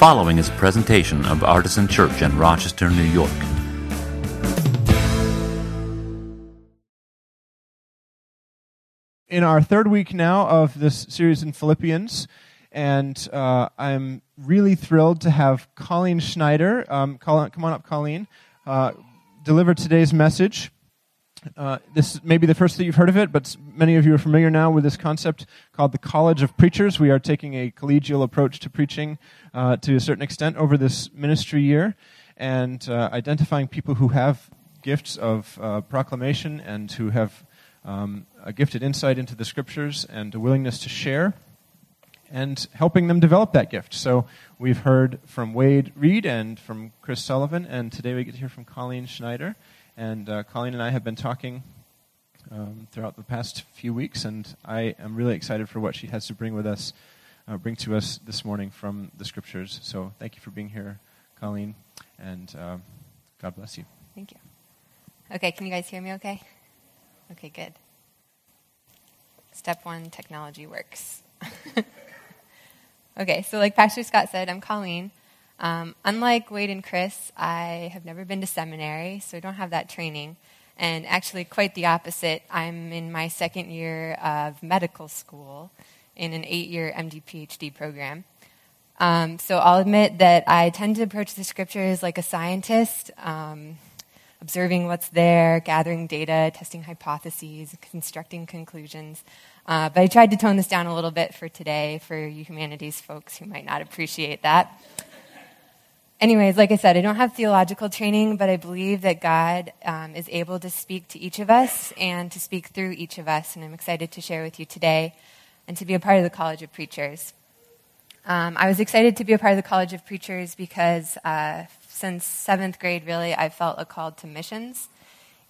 following is a presentation of Artisan Church in Rochester, New York. in our third week now of this series in Philippians, and uh, I'm really thrilled to have Colleen Schneider, um, call, come on up, Colleen, uh, deliver today's message. Uh, this may be the first that you've heard of it, but many of you are familiar now with this concept called the College of Preachers. We are taking a collegial approach to preaching uh, to a certain extent over this ministry year and uh, identifying people who have gifts of uh, proclamation and who have um, a gifted insight into the scriptures and a willingness to share and helping them develop that gift. So we've heard from Wade Reed and from Chris Sullivan, and today we get to hear from Colleen Schneider. And uh, Colleen and I have been talking um, throughout the past few weeks, and I am really excited for what she has to bring with us, uh, bring to us this morning from the scriptures. So thank you for being here, Colleen, and uh, God bless you. Thank you. Okay, can you guys hear me okay? Okay, good. Step one technology works. okay, so like Pastor Scott said, I'm Colleen. Um, unlike Wade and Chris, I have never been to seminary, so I don't have that training. And actually, quite the opposite. I'm in my second year of medical school in an eight year MD PhD program. Um, so I'll admit that I tend to approach the scriptures like a scientist. Um, observing what's there, gathering data, testing hypotheses, constructing conclusions. Uh, but I tried to tone this down a little bit for today for you humanities folks who might not appreciate that. Anyways, like I said, I don't have theological training, but I believe that God um, is able to speak to each of us and to speak through each of us, and I'm excited to share with you today and to be a part of the College of Preachers. Um, I was excited to be a part of the College of Preachers because uh, since seventh grade, really, I felt a call to missions.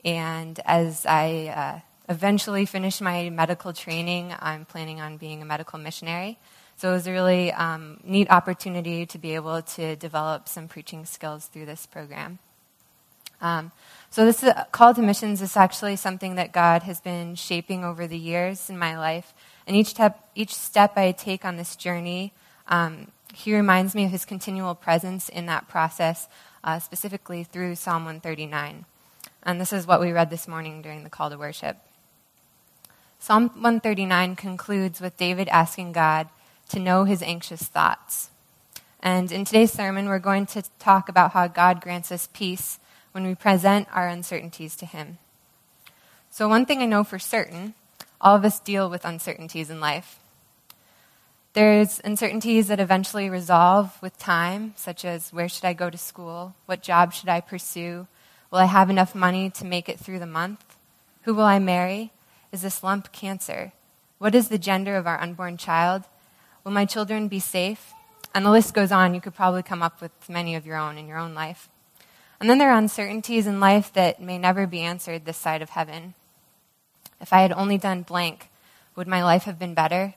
And as I uh, eventually finish my medical training, I'm planning on being a medical missionary. So it was a really um, neat opportunity to be able to develop some preaching skills through this program. Um, so this call to missions is actually something that God has been shaping over the years in my life, and each step, each step I take on this journey um, he reminds me of his continual presence in that process, uh, specifically through Psalm 139. And this is what we read this morning during the call to worship. Psalm 139 concludes with David asking God to know his anxious thoughts. And in today's sermon, we're going to talk about how God grants us peace when we present our uncertainties to him. So, one thing I know for certain all of us deal with uncertainties in life. There's uncertainties that eventually resolve with time, such as where should I go to school? What job should I pursue? Will I have enough money to make it through the month? Who will I marry? Is this lump cancer? What is the gender of our unborn child? Will my children be safe? And the list goes on. You could probably come up with many of your own in your own life. And then there are uncertainties in life that may never be answered this side of heaven. If I had only done blank, would my life have been better?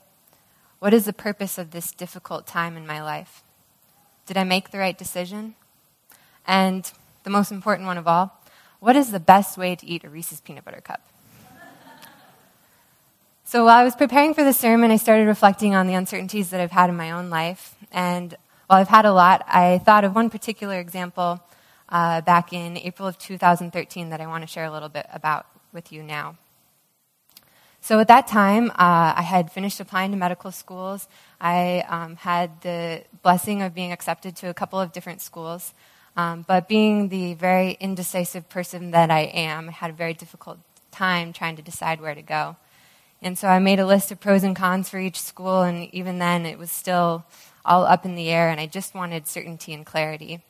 What is the purpose of this difficult time in my life? Did I make the right decision? And the most important one of all, what is the best way to eat a Reese's peanut butter cup? So while I was preparing for the sermon, I started reflecting on the uncertainties that I've had in my own life. And while I've had a lot, I thought of one particular example uh, back in April of 2013 that I want to share a little bit about with you now. So at that time, uh, I had finished applying to medical schools. I um, had the blessing of being accepted to a couple of different schools. Um, but being the very indecisive person that I am, I had a very difficult time trying to decide where to go. And so I made a list of pros and cons for each school, and even then, it was still all up in the air, and I just wanted certainty and clarity.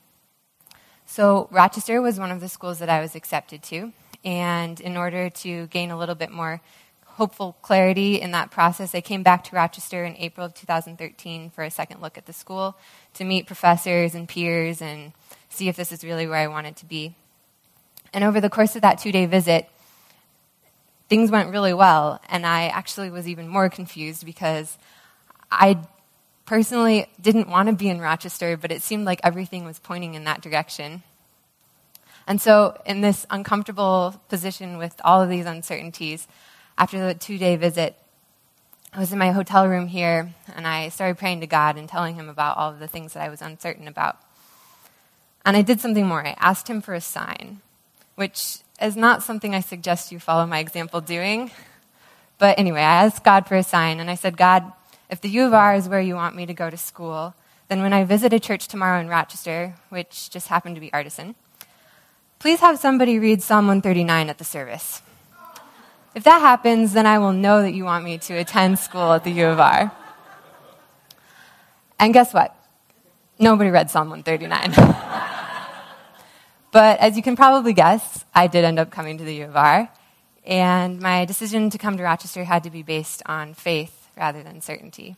So Rochester was one of the schools that I was accepted to, and in order to gain a little bit more hopeful clarity in that process, I came back to Rochester in April of 2013 for a second look at the school to meet professors and peers and see if this is really where I wanted to be. And over the course of that two day visit, things went really well, and I actually was even more confused because I personally didn't want to be in Rochester, but it seemed like everything was pointing in that direction. And so, in this uncomfortable position with all of these uncertainties, after the two day visit, I was in my hotel room here, and I started praying to God and telling Him about all of the things that I was uncertain about. And I did something more. I asked Him for a sign, which is not something I suggest you follow my example doing. But anyway, I asked God for a sign, and I said, God, if the U of R is where you want me to go to school, then when I visit a church tomorrow in Rochester, which just happened to be Artisan, please have somebody read Psalm 139 at the service. If that happens, then I will know that you want me to attend school at the U of R. And guess what? Nobody read Psalm 139. but as you can probably guess, I did end up coming to the U of R. And my decision to come to Rochester had to be based on faith rather than certainty.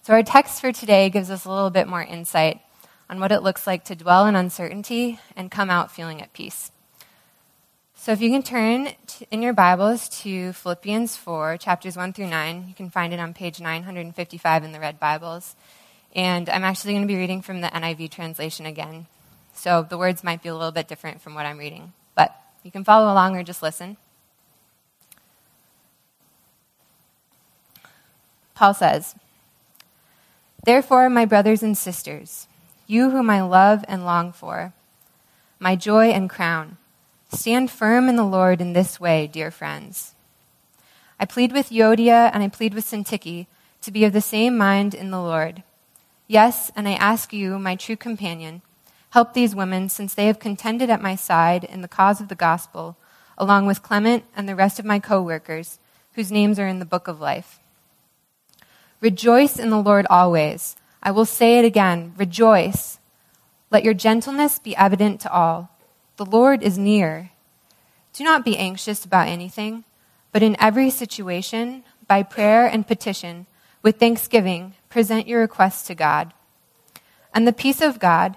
So, our text for today gives us a little bit more insight on what it looks like to dwell in uncertainty and come out feeling at peace. So, if you can turn in your Bibles to Philippians 4, chapters 1 through 9, you can find it on page 955 in the Red Bibles. And I'm actually going to be reading from the NIV translation again. So, the words might be a little bit different from what I'm reading. But you can follow along or just listen. Paul says, Therefore, my brothers and sisters, you whom I love and long for, my joy and crown, stand firm in the Lord in this way, dear friends. I plead with Euodia and I plead with Syntyche to be of the same mind in the Lord. Yes, and I ask you, my true companion, Help these women, since they have contended at my side in the cause of the gospel, along with Clement and the rest of my co workers, whose names are in the book of life. Rejoice in the Lord always. I will say it again rejoice. Let your gentleness be evident to all. The Lord is near. Do not be anxious about anything, but in every situation, by prayer and petition, with thanksgiving, present your requests to God. And the peace of God,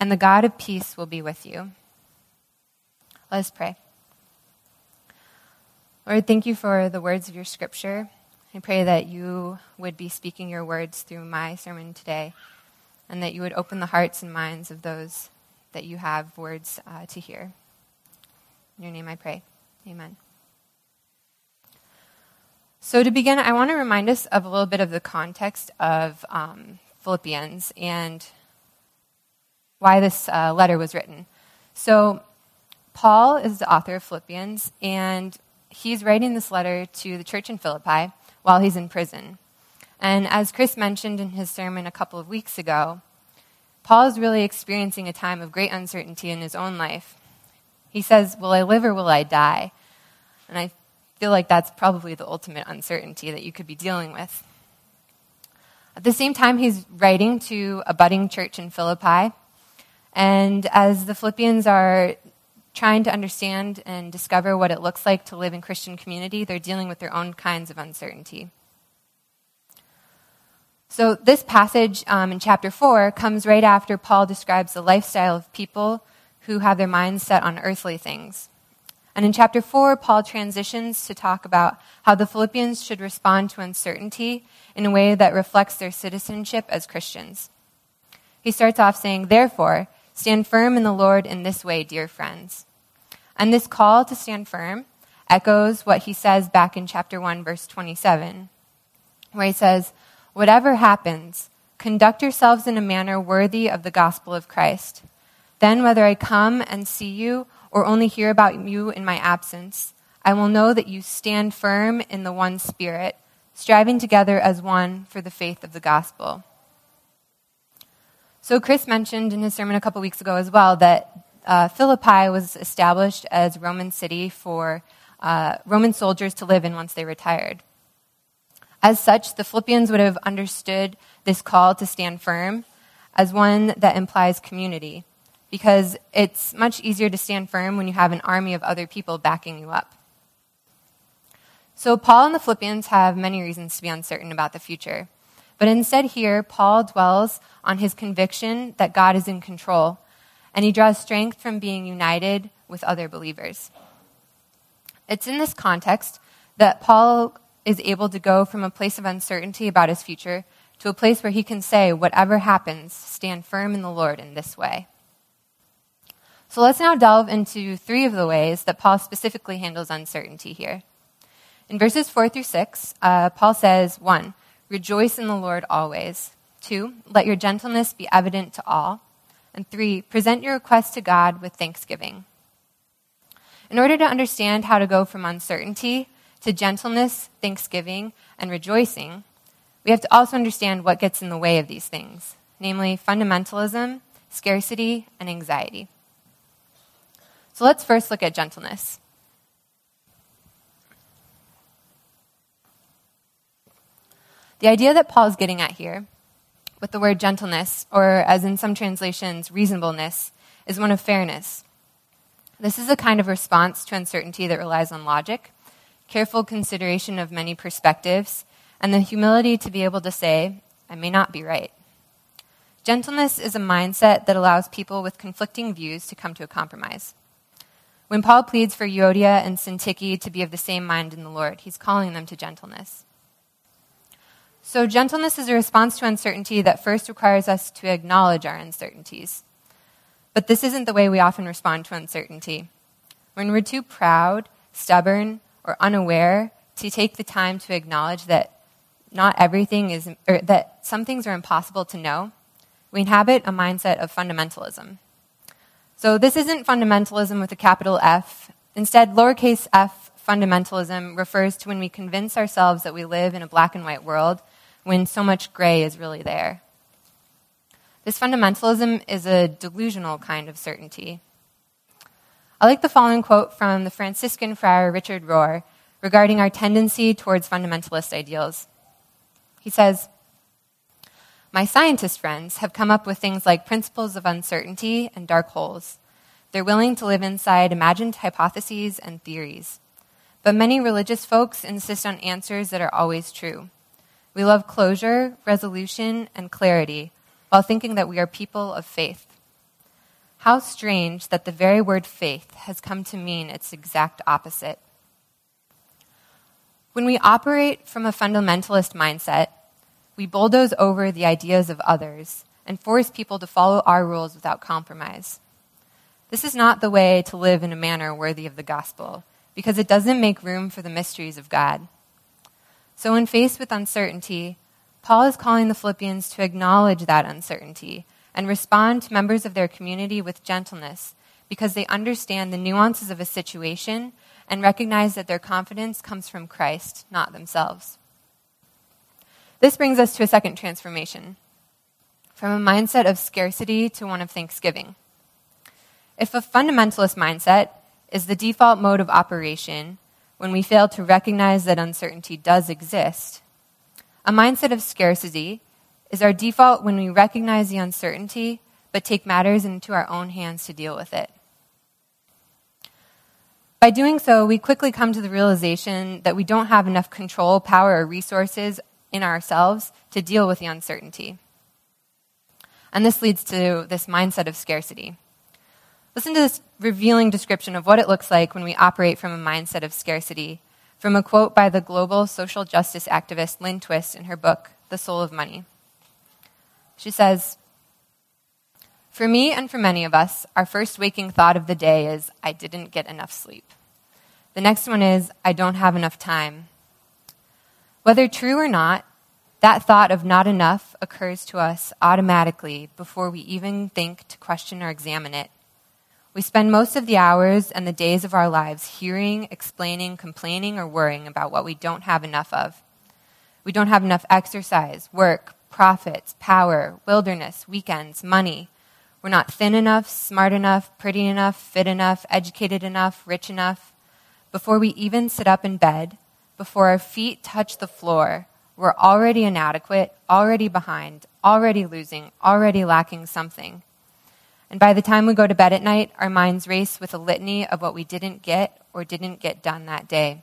and the God of peace will be with you. Let us pray. Lord, thank you for the words of your scripture. I pray that you would be speaking your words through my sermon today, and that you would open the hearts and minds of those that you have words uh, to hear. In your name I pray. Amen. So, to begin, I want to remind us of a little bit of the context of um, Philippians and why this uh, letter was written. So, Paul is the author of Philippians, and he's writing this letter to the church in Philippi while he's in prison. And as Chris mentioned in his sermon a couple of weeks ago, Paul is really experiencing a time of great uncertainty in his own life. He says, Will I live or will I die? And I feel like that's probably the ultimate uncertainty that you could be dealing with. At the same time, he's writing to a budding church in Philippi and as the Philippians are trying to understand and discover what it looks like to live in Christian community, they're dealing with their own kinds of uncertainty. So, this passage um, in chapter 4 comes right after Paul describes the lifestyle of people who have their minds set on earthly things. And in chapter 4, Paul transitions to talk about how the Philippians should respond to uncertainty in a way that reflects their citizenship as Christians. He starts off saying, Therefore, Stand firm in the Lord in this way, dear friends. And this call to stand firm echoes what he says back in chapter 1, verse 27, where he says, Whatever happens, conduct yourselves in a manner worthy of the gospel of Christ. Then, whether I come and see you or only hear about you in my absence, I will know that you stand firm in the one Spirit, striving together as one for the faith of the gospel. So, Chris mentioned in his sermon a couple weeks ago as well that uh, Philippi was established as Roman city for uh, Roman soldiers to live in once they retired. As such, the Philippians would have understood this call to stand firm as one that implies community, because it's much easier to stand firm when you have an army of other people backing you up. So, Paul and the Philippians have many reasons to be uncertain about the future. But instead, here, Paul dwells on his conviction that God is in control, and he draws strength from being united with other believers. It's in this context that Paul is able to go from a place of uncertainty about his future to a place where he can say, Whatever happens, stand firm in the Lord in this way. So let's now delve into three of the ways that Paul specifically handles uncertainty here. In verses 4 through 6, uh, Paul says, 1. Rejoice in the Lord always. 2. Let your gentleness be evident to all. And 3. Present your request to God with thanksgiving. In order to understand how to go from uncertainty to gentleness, thanksgiving, and rejoicing, we have to also understand what gets in the way of these things, namely fundamentalism, scarcity, and anxiety. So let's first look at gentleness. The idea that Paul is getting at here with the word gentleness, or as in some translations, reasonableness, is one of fairness. This is a kind of response to uncertainty that relies on logic, careful consideration of many perspectives, and the humility to be able to say, I may not be right. Gentleness is a mindset that allows people with conflicting views to come to a compromise. When Paul pleads for Euodia and Syntyche to be of the same mind in the Lord, he's calling them to gentleness. So, gentleness is a response to uncertainty that first requires us to acknowledge our uncertainties. But this isn't the way we often respond to uncertainty. When we're too proud, stubborn, or unaware to take the time to acknowledge that not everything is, or that some things are impossible to know, we inhabit a mindset of fundamentalism. So, this isn't fundamentalism with a capital F. Instead, lowercase f fundamentalism refers to when we convince ourselves that we live in a black and white world when so much gray is really there. This fundamentalism is a delusional kind of certainty. I like the following quote from the Franciscan friar Richard Rohr regarding our tendency towards fundamentalist ideals. He says, My scientist friends have come up with things like principles of uncertainty and dark holes. They're willing to live inside imagined hypotheses and theories. But many religious folks insist on answers that are always true. We love closure, resolution, and clarity while thinking that we are people of faith. How strange that the very word faith has come to mean its exact opposite. When we operate from a fundamentalist mindset, we bulldoze over the ideas of others and force people to follow our rules without compromise. This is not the way to live in a manner worthy of the gospel, because it doesn't make room for the mysteries of God. So, when faced with uncertainty, Paul is calling the Philippians to acknowledge that uncertainty and respond to members of their community with gentleness because they understand the nuances of a situation and recognize that their confidence comes from Christ, not themselves. This brings us to a second transformation from a mindset of scarcity to one of thanksgiving. If a fundamentalist mindset is the default mode of operation, when we fail to recognize that uncertainty does exist. A mindset of scarcity is our default when we recognize the uncertainty but take matters into our own hands to deal with it. By doing so, we quickly come to the realization that we don't have enough control, power, or resources in ourselves to deal with the uncertainty. And this leads to this mindset of scarcity. Listen to this revealing description of what it looks like when we operate from a mindset of scarcity from a quote by the global social justice activist Lynn Twist in her book, The Soul of Money. She says, For me and for many of us, our first waking thought of the day is, I didn't get enough sleep. The next one is, I don't have enough time. Whether true or not, that thought of not enough occurs to us automatically before we even think to question or examine it. We spend most of the hours and the days of our lives hearing, explaining, complaining, or worrying about what we don't have enough of. We don't have enough exercise, work, profits, power, wilderness, weekends, money. We're not thin enough, smart enough, pretty enough, fit enough, educated enough, rich enough. Before we even sit up in bed, before our feet touch the floor, we're already inadequate, already behind, already losing, already lacking something. And by the time we go to bed at night, our minds race with a litany of what we didn't get or didn't get done that day.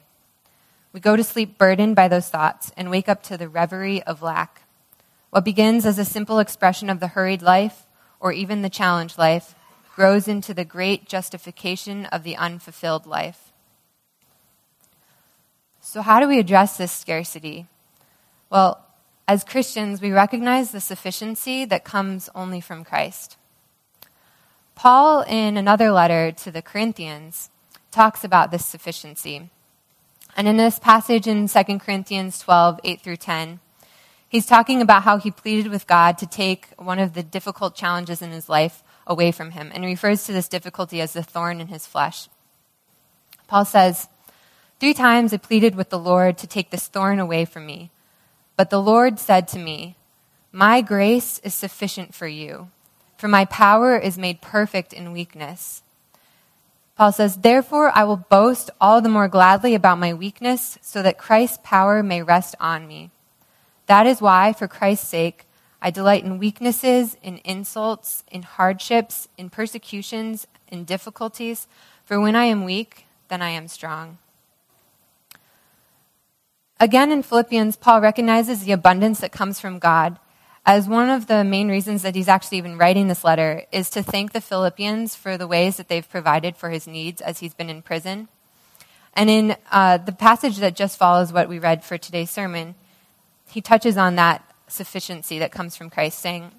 We go to sleep burdened by those thoughts and wake up to the reverie of lack. What begins as a simple expression of the hurried life, or even the challenge life, grows into the great justification of the unfulfilled life. So, how do we address this scarcity? Well, as Christians, we recognize the sufficiency that comes only from Christ. Paul, in another letter to the Corinthians, talks about this sufficiency. And in this passage in 2 Corinthians 12, 8 through 10, he's talking about how he pleaded with God to take one of the difficult challenges in his life away from him, and refers to this difficulty as the thorn in his flesh. Paul says, Three times I pleaded with the Lord to take this thorn away from me. But the Lord said to me, My grace is sufficient for you, for my power is made perfect in weakness. Paul says, Therefore I will boast all the more gladly about my weakness, so that Christ's power may rest on me. That is why, for Christ's sake, I delight in weaknesses, in insults, in hardships, in persecutions, in difficulties, for when I am weak, then I am strong. Again, in Philippians, Paul recognizes the abundance that comes from God as one of the main reasons that he's actually even writing this letter is to thank the Philippians for the ways that they've provided for his needs as he's been in prison. And in uh, the passage that just follows what we read for today's sermon, he touches on that sufficiency that comes from Christ, saying,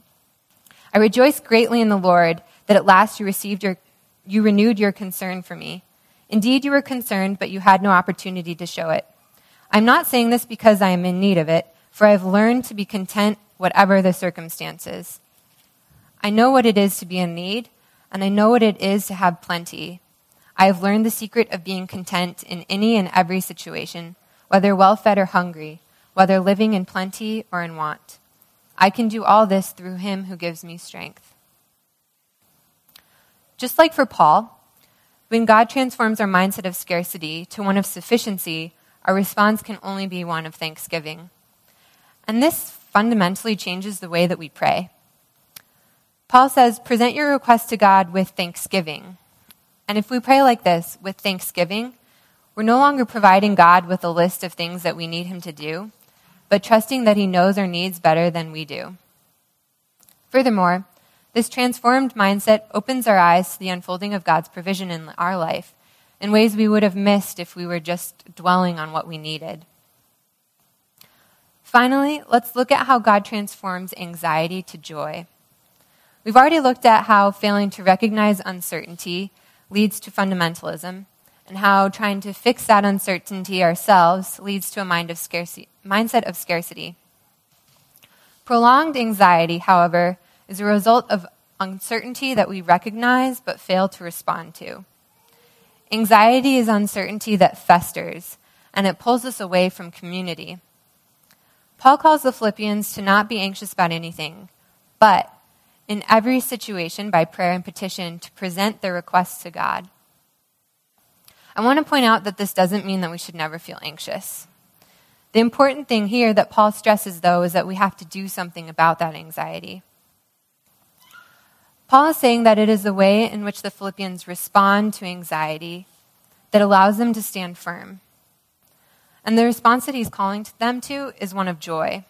I rejoice greatly in the Lord that at last you received your, you renewed your concern for me. Indeed, you were concerned, but you had no opportunity to show it. I'm not saying this because I am in need of it, for I have learned to be content whatever the circumstances. I know what it is to be in need, and I know what it is to have plenty. I have learned the secret of being content in any and every situation, whether well fed or hungry, whether living in plenty or in want. I can do all this through him who gives me strength. Just like for Paul, when God transforms our mindset of scarcity to one of sufficiency, our response can only be one of thanksgiving. And this fundamentally changes the way that we pray. Paul says, present your request to God with thanksgiving. And if we pray like this, with thanksgiving, we're no longer providing God with a list of things that we need Him to do, but trusting that He knows our needs better than we do. Furthermore, this transformed mindset opens our eyes to the unfolding of God's provision in our life in ways we would have missed if we were just dwelling on what we needed. Finally, let's look at how God transforms anxiety to joy. We've already looked at how failing to recognize uncertainty leads to fundamentalism, and how trying to fix that uncertainty ourselves leads to a mind of scarcity, mindset of scarcity. Prolonged anxiety, however, is a result of uncertainty that we recognize but fail to respond to. Anxiety is uncertainty that festers, and it pulls us away from community. Paul calls the Philippians to not be anxious about anything, but in every situation, by prayer and petition, to present their requests to God. I want to point out that this doesn't mean that we should never feel anxious. The important thing here that Paul stresses, though, is that we have to do something about that anxiety. Paul is saying that it is the way in which the Philippians respond to anxiety that allows them to stand firm. And the response that he's calling them to is one of joy.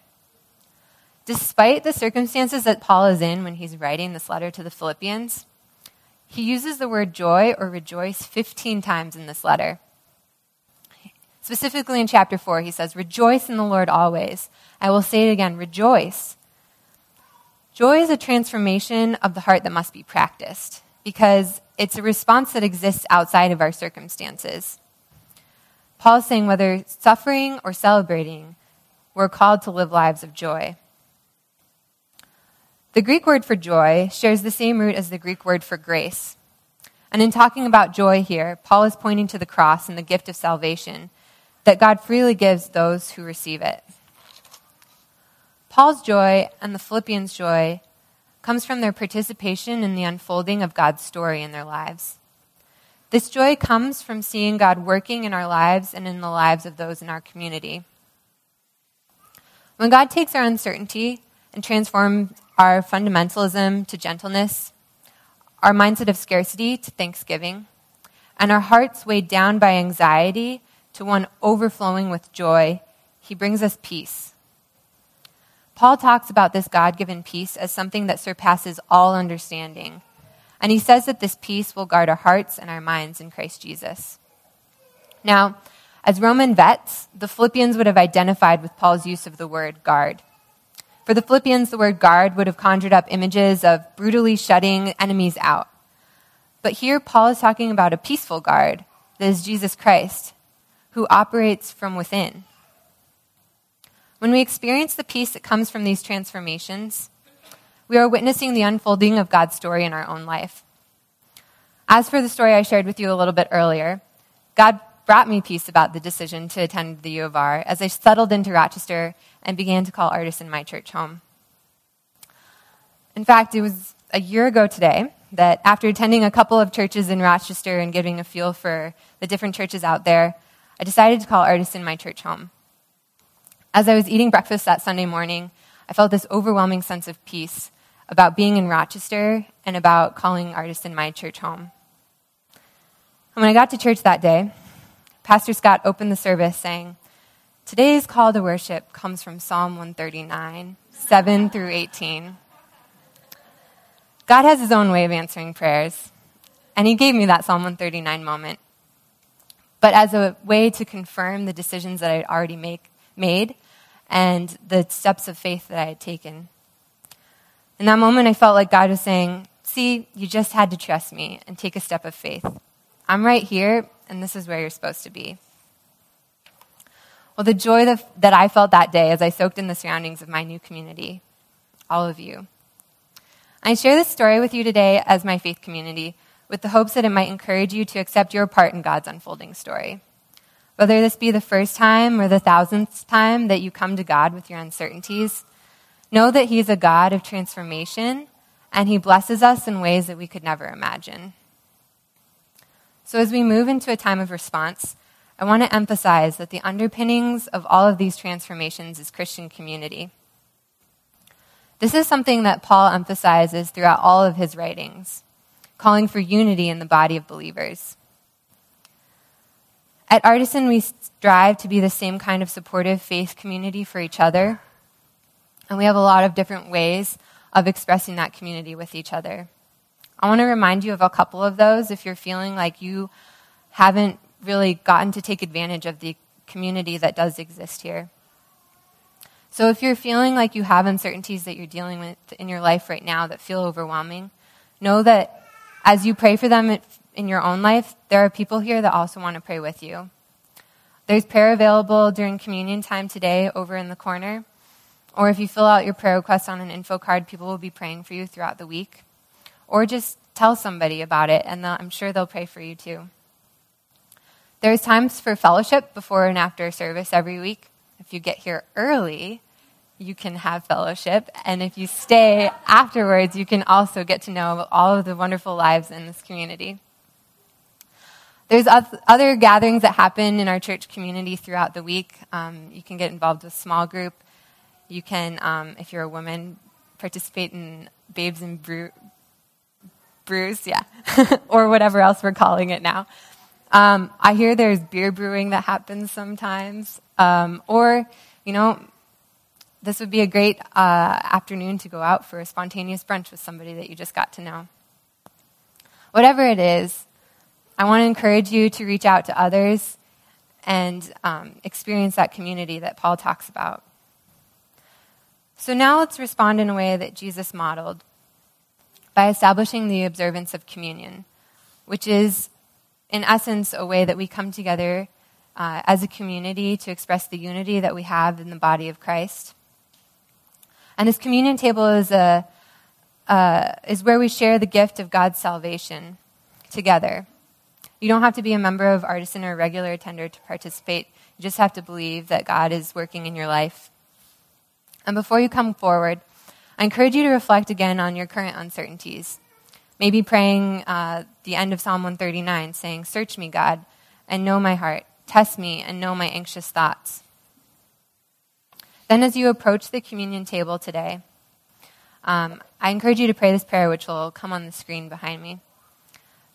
Despite the circumstances that Paul is in when he's writing this letter to the Philippians, he uses the word joy or rejoice 15 times in this letter. Specifically in chapter 4, he says, Rejoice in the Lord always. I will say it again, rejoice. Joy is a transformation of the heart that must be practiced because it's a response that exists outside of our circumstances. Paul is saying whether suffering or celebrating, we're called to live lives of joy. The Greek word for joy shares the same root as the Greek word for grace. And in talking about joy here, Paul is pointing to the cross and the gift of salvation that God freely gives those who receive it. Paul's joy and the Philippians' joy comes from their participation in the unfolding of God's story in their lives. This joy comes from seeing God working in our lives and in the lives of those in our community. When God takes our uncertainty and transforms our fundamentalism to gentleness, our mindset of scarcity to thanksgiving, and our hearts weighed down by anxiety to one overflowing with joy, he brings us peace. Paul talks about this God given peace as something that surpasses all understanding. And he says that this peace will guard our hearts and our minds in Christ Jesus. Now, as Roman vets, the Philippians would have identified with Paul's use of the word guard. For the Philippians, the word guard would have conjured up images of brutally shutting enemies out. But here, Paul is talking about a peaceful guard that is Jesus Christ, who operates from within. When we experience the peace that comes from these transformations, we are witnessing the unfolding of God's story in our own life. As for the story I shared with you a little bit earlier, God brought me peace about the decision to attend the U of R as I settled into Rochester and began to call Artisan my church home. In fact, it was a year ago today that after attending a couple of churches in Rochester and getting a feel for the different churches out there, I decided to call Artisan my church home. As I was eating breakfast that Sunday morning, I felt this overwhelming sense of peace about being in Rochester and about calling Artisan my church home. And when I got to church that day, Pastor Scott opened the service saying, Today's call to worship comes from Psalm 139, 7 through 18. God has his own way of answering prayers, and he gave me that Psalm 139 moment. But as a way to confirm the decisions that I had already make, made and the steps of faith that I had taken. In that moment, I felt like God was saying, See, you just had to trust me and take a step of faith. I'm right here, and this is where you're supposed to be. Well, the joy that, I felt that day as I soaked in the surroundings of my new community, all of you. I share this story with you today as my faith community with the hopes that it might encourage you to accept your part in God's unfolding story. Whether this be the first time or the thousandth time that you come to God with your uncertainties, know that He's a God of transformation and He blesses us in ways that we could never imagine. So, as we move into a time of response, I want to emphasize that the underpinnings of all of these transformations is Christian community. This is something that Paul emphasizes throughout all of his writings, calling for unity in the body of believers. At Artisan, we strive to be the same kind of supportive faith community for each other, and we have a lot of different ways of expressing that community with each other. I want to remind you of a couple of those if you're feeling like you haven't really gotten to take advantage of the community that does exist here. So if you're feeling like you have uncertainties that you're dealing with in your life right now that feel overwhelming, know that as you pray for them in your own life, there are people here that also want to pray with you. There's prayer available during communion time today over in the corner. Or if you fill out your prayer request on an info card, people will be praying for you throughout the week or just tell somebody about it, and I'm sure they'll pray for you too. There's times for fellowship before and after service every week. If you get here early, you can have fellowship. And if you stay afterwards, you can also get to know all of the wonderful lives in this community. There's other gatherings that happen in our church community throughout the week. Um, you can get involved with small group. You can, um, if you're a woman, participate in Babes and Brew, brews, yeah, or whatever else we're calling it now. Um, I hear there's beer brewing that happens sometimes, um, or you know, this would be a great uh, afternoon to go out for a spontaneous brunch with somebody that you just got to know. Whatever it is, I want to encourage you to reach out to others and um, experience that community that Paul talks about. So now let's respond in a way that Jesus modeled by establishing the observance of communion, which is, in essence, a way that we come together uh, as a community to express the unity that we have in the body of Christ. And this communion table is, a, uh, is where we share the gift of God's salvation together. You don't have to be a member of Artisan or regular attender to participate. You just have to believe that God is working in your life. And before you come forward, I encourage you to reflect again on your current uncertainties. Maybe praying uh, the end of Psalm 139, saying, Search me, God, and know my heart. Test me and know my anxious thoughts. Then, as you approach the communion table today, um, I encourage you to pray this prayer, which will come on the screen behind me.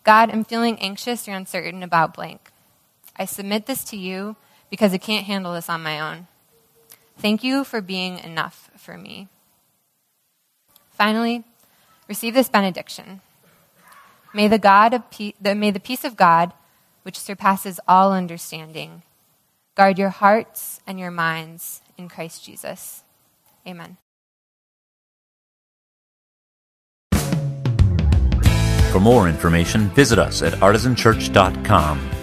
God, I'm feeling anxious or uncertain about blank. I submit this to you because I can't handle this on my own. Thank you for being enough for me. Finally, receive this benediction. May the, God of pe- the, may the peace of God, which surpasses all understanding, guard your hearts and your minds in Christ Jesus. Amen. For more information, visit us at artisanchurch.com.